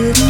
to